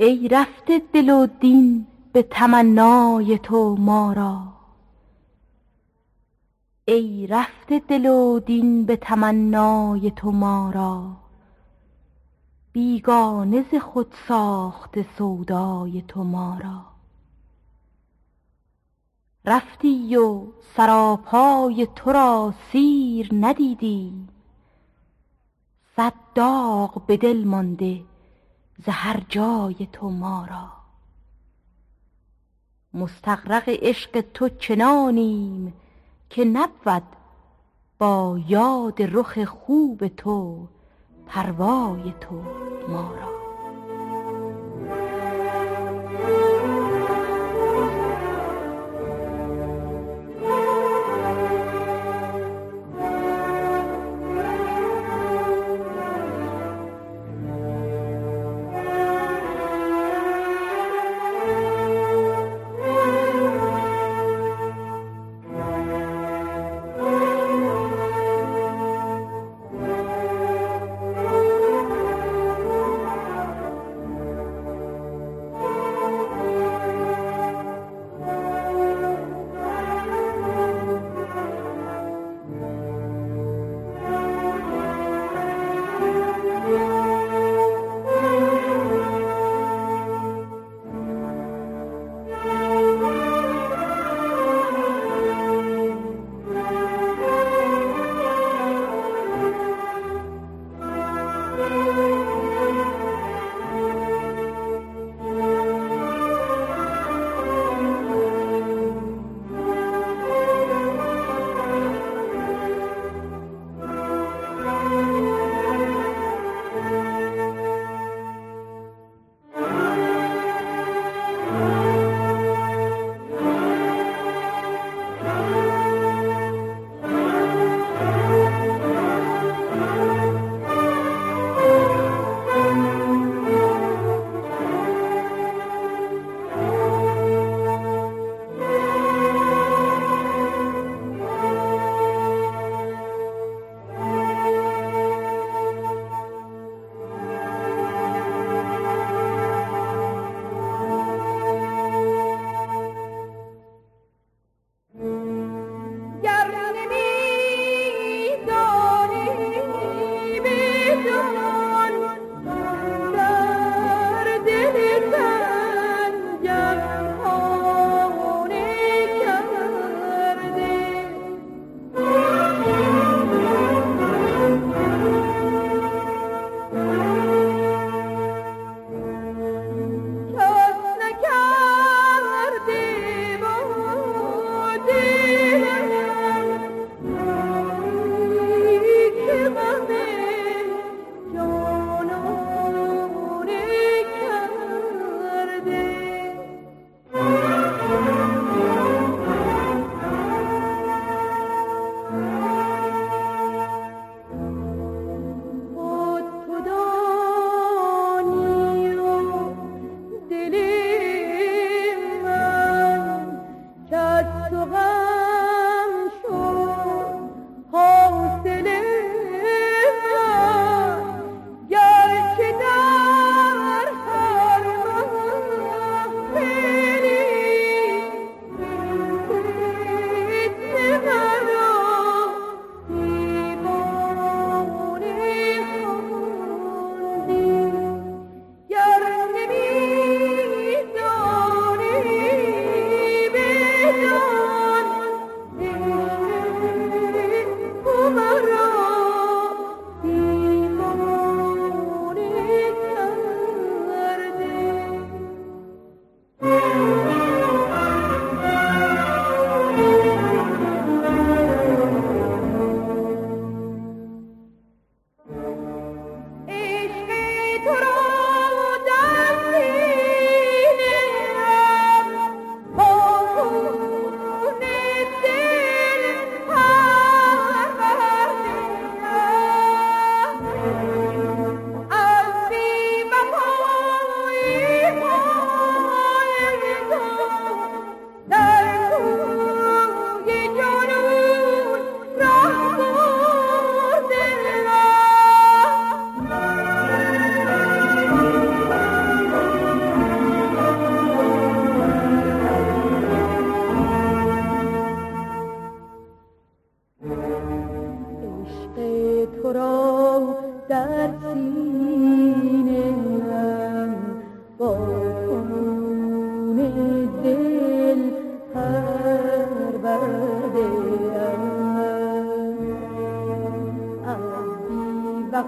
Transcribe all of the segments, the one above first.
ای رفته دل و دین به تمنای تو ما را. ای رفته دل و دین به تمنای تو ما را. بیگانه ز خود ساخته سودای تو ما را. رفتی و سراپای تو را سیر ندیدیم صد داغ به دل مانده ز هر جای تو ما را. مستغرق عشق تو چنانیم که نبود با یاد رخ خوب تو پروای تو ما را.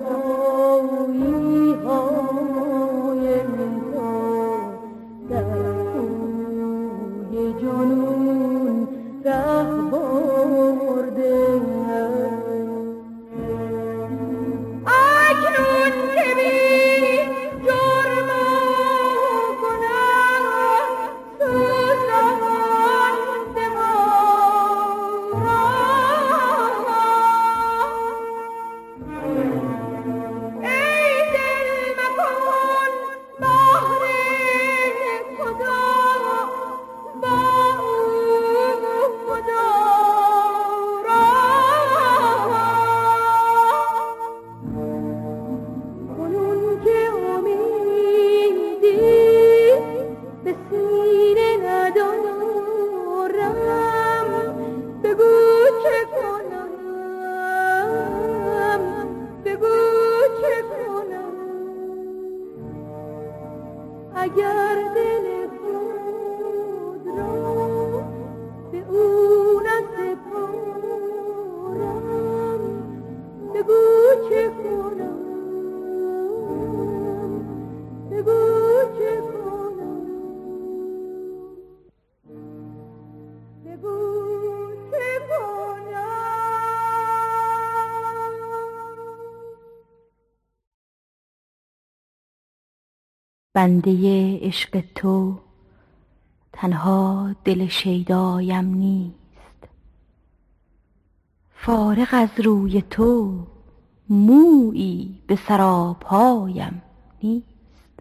Oh. بنده عشق تو تنها دل شیدایم نیست. فارغ از روی تو مویی به سراپایم نیست.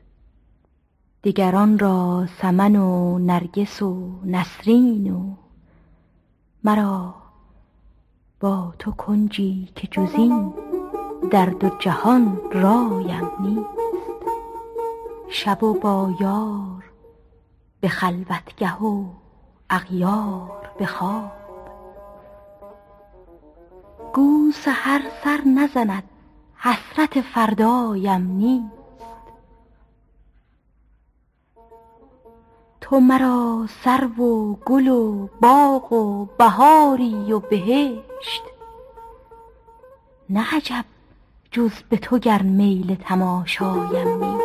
دیگران را سمن و نرگس و نسرین و مرا با تو کنجی که جزین در دو جهان رایم نیست. شب و با یار به خلوتگه و اغیار به خواب. گو سحر سر نزند حسرت فردایم نیست. تو مرا سرو و گل و باغ و بهاری و بهشت. نه عجب جز به تو گر میل تماشایم نیست.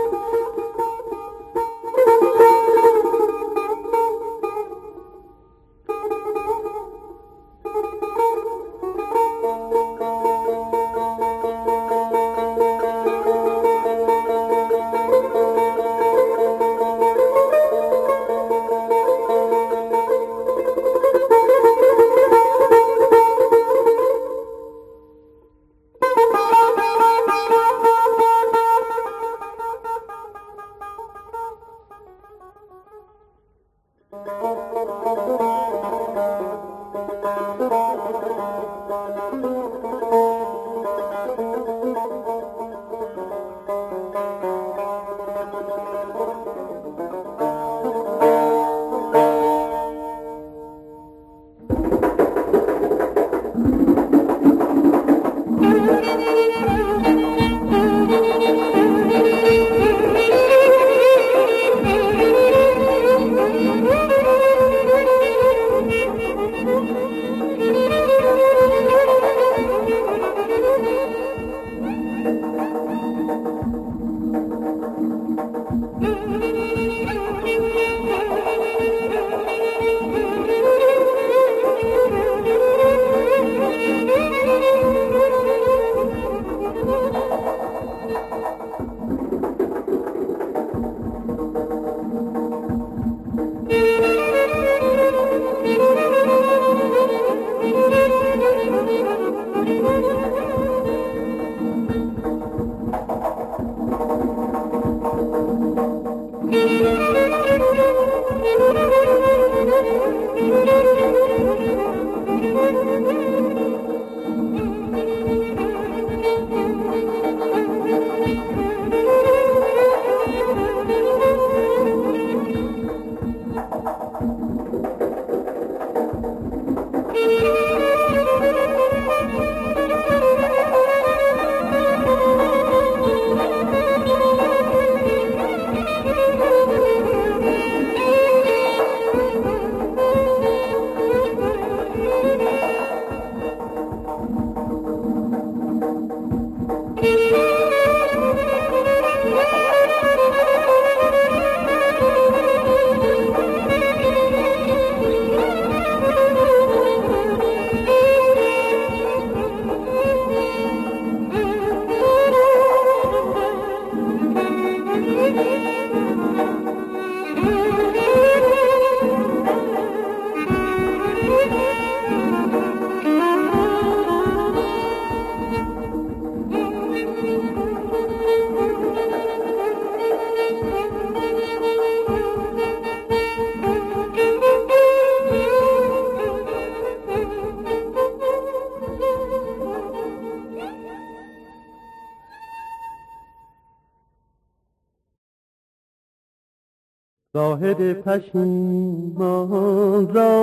زاهد پشیمان را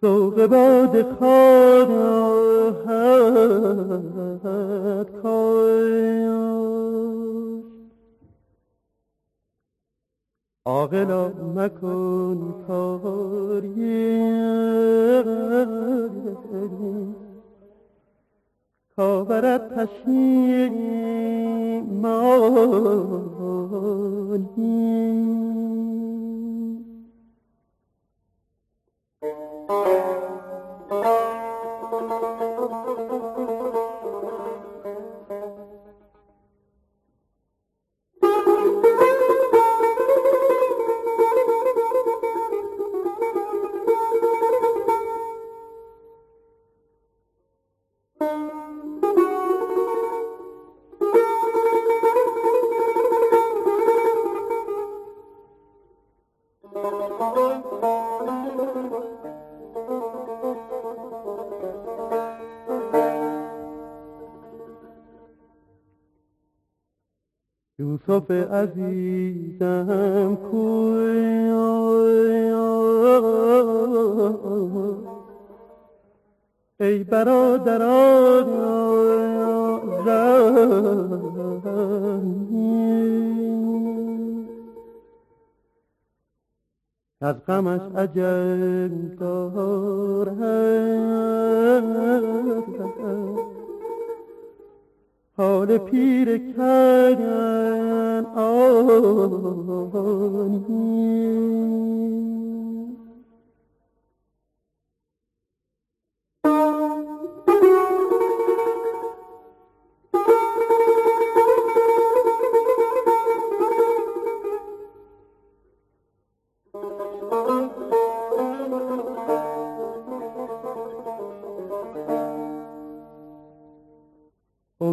سوق باد خواهد عاقلا مکن کاری کاورت پشیمانی. یوسف عزیزم کوی ای برادران از غمش عجب دارم. حال پیر کردن آنی.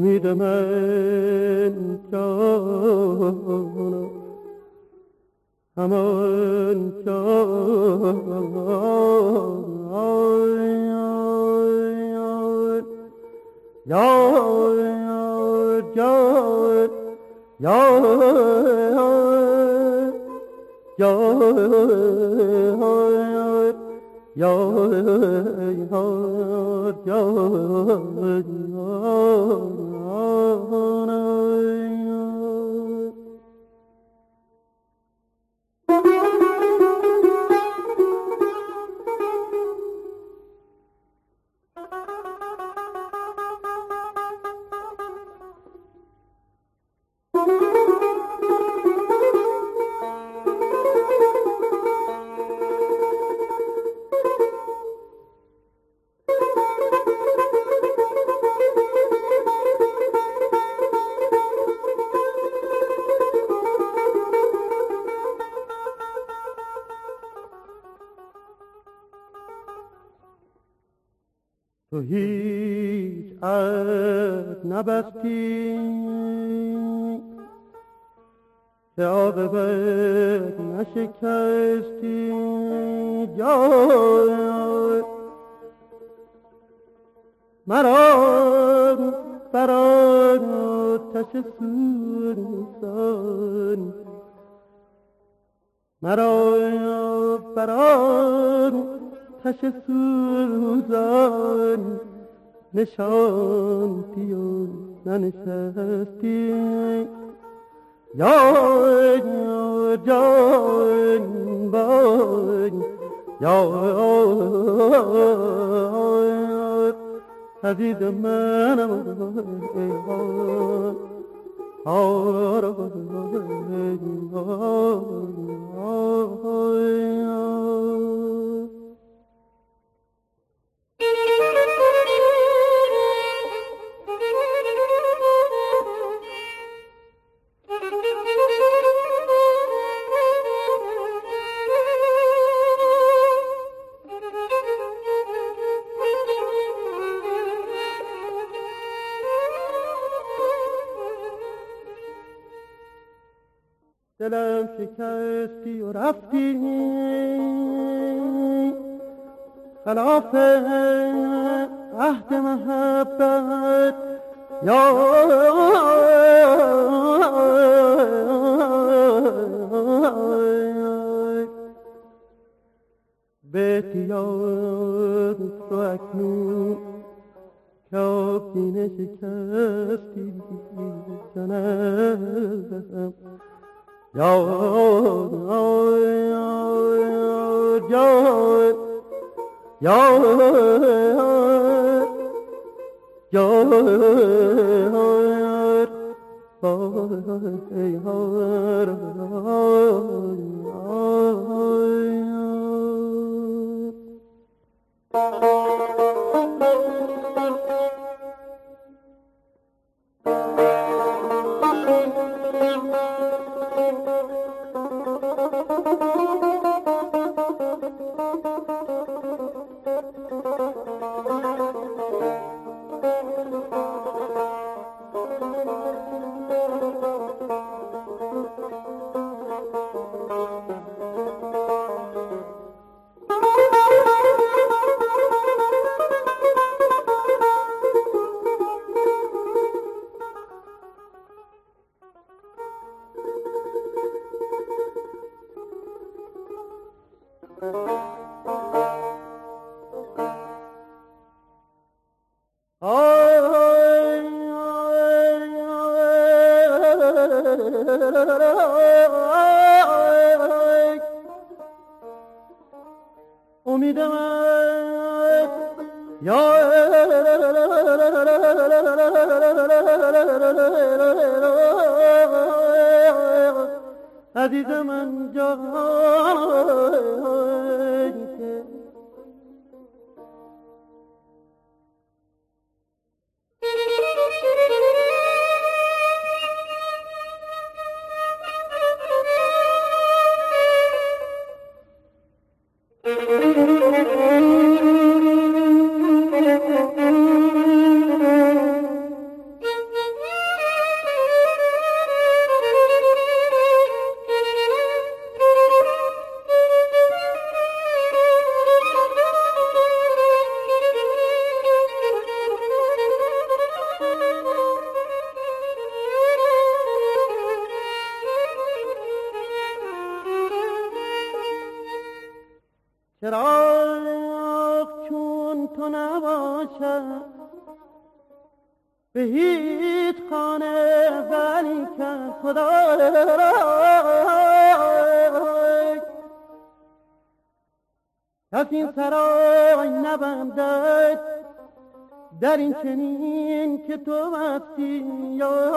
امید من جانا. همان جان یار جان یار یار یار یار یار عاقبت نشکستی جای مرا برای تش سوزان مرا برای آتش سوزان نشانتی و ننشستی. یا جان بان یا عزیز منم آره دلم شکستی و رفتی. خلاف عهد محبت. یا به تیار تو اکنون که سینه شکستی جانم یار امیدم یا عزیز من جان به هیچ خانه ولی کن خدا کسی این سرای نبندد در این چنین که تو مستی یا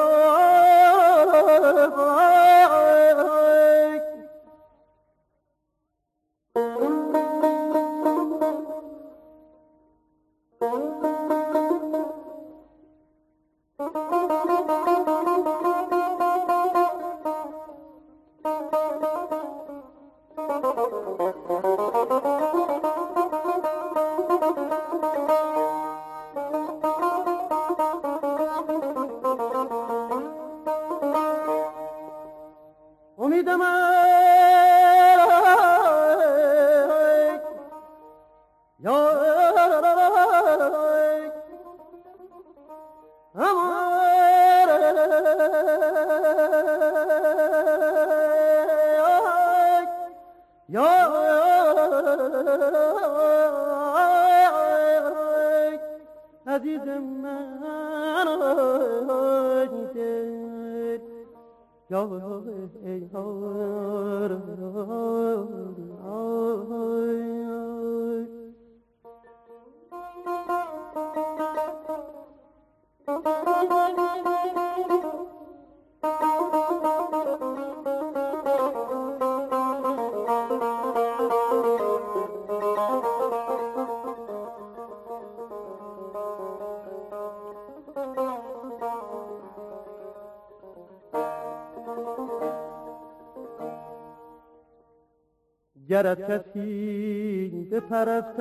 گرت کسی بپرستد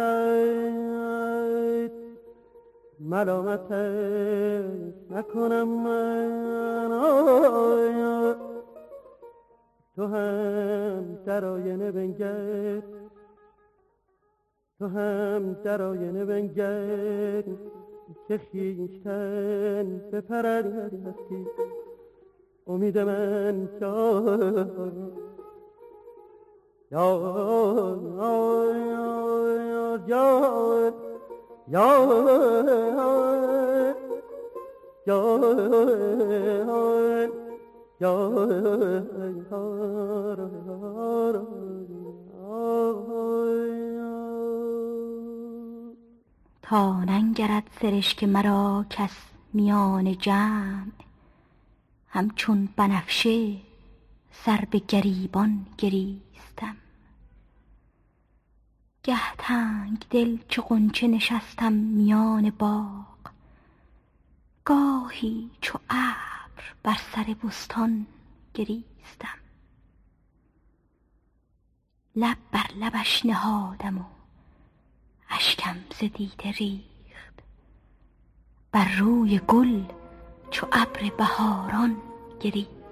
ملامت نکنم من. تو هم در آینه بنگر. تو هم در آینه بنگر که خیشتن بپرستی امید من شاد تا ننگرد سرشک مرا کس میان جمع همچون بنفشه سر به گریبان گریستم. گه تنگ دل چو غنچه نشستم میان باغ. گاهی چو ابر بر سر بستان گریستم. لب بر لبش نهادم و اشکم ز دیده ریخت. بر روی گل چو ابر بهاران گریستم.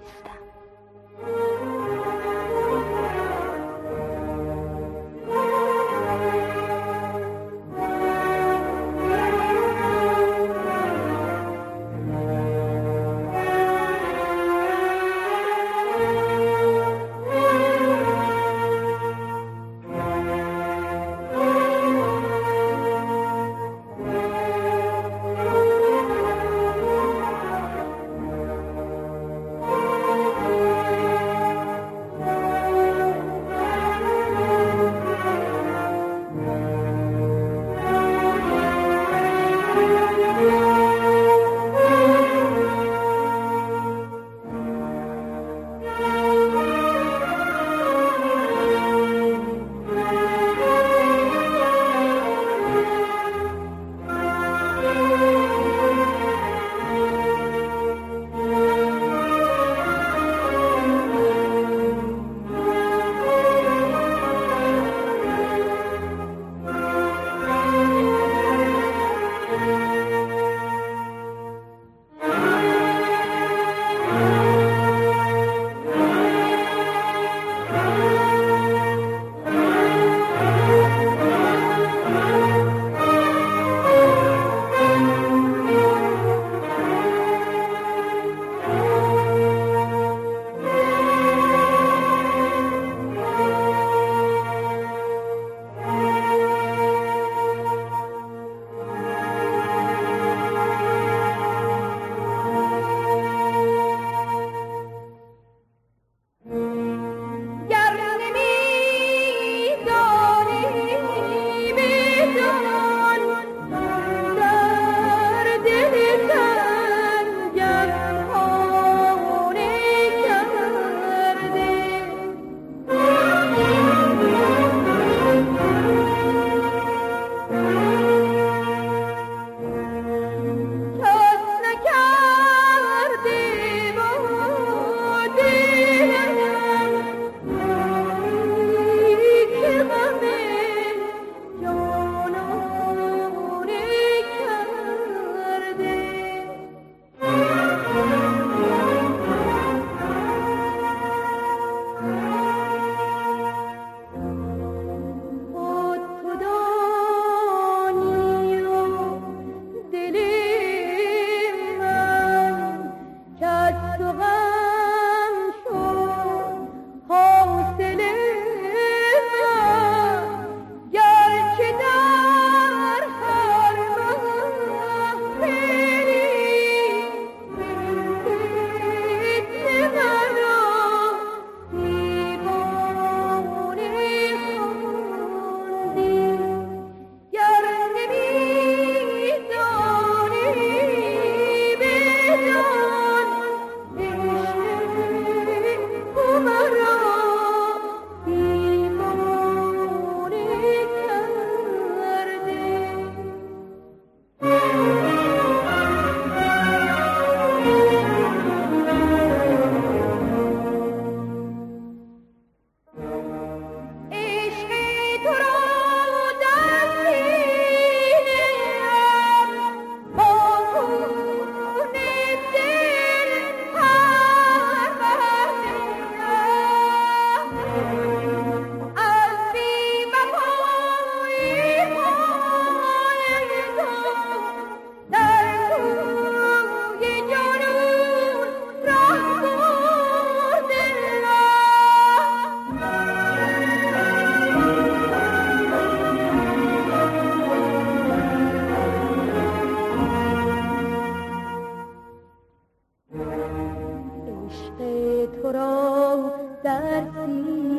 تو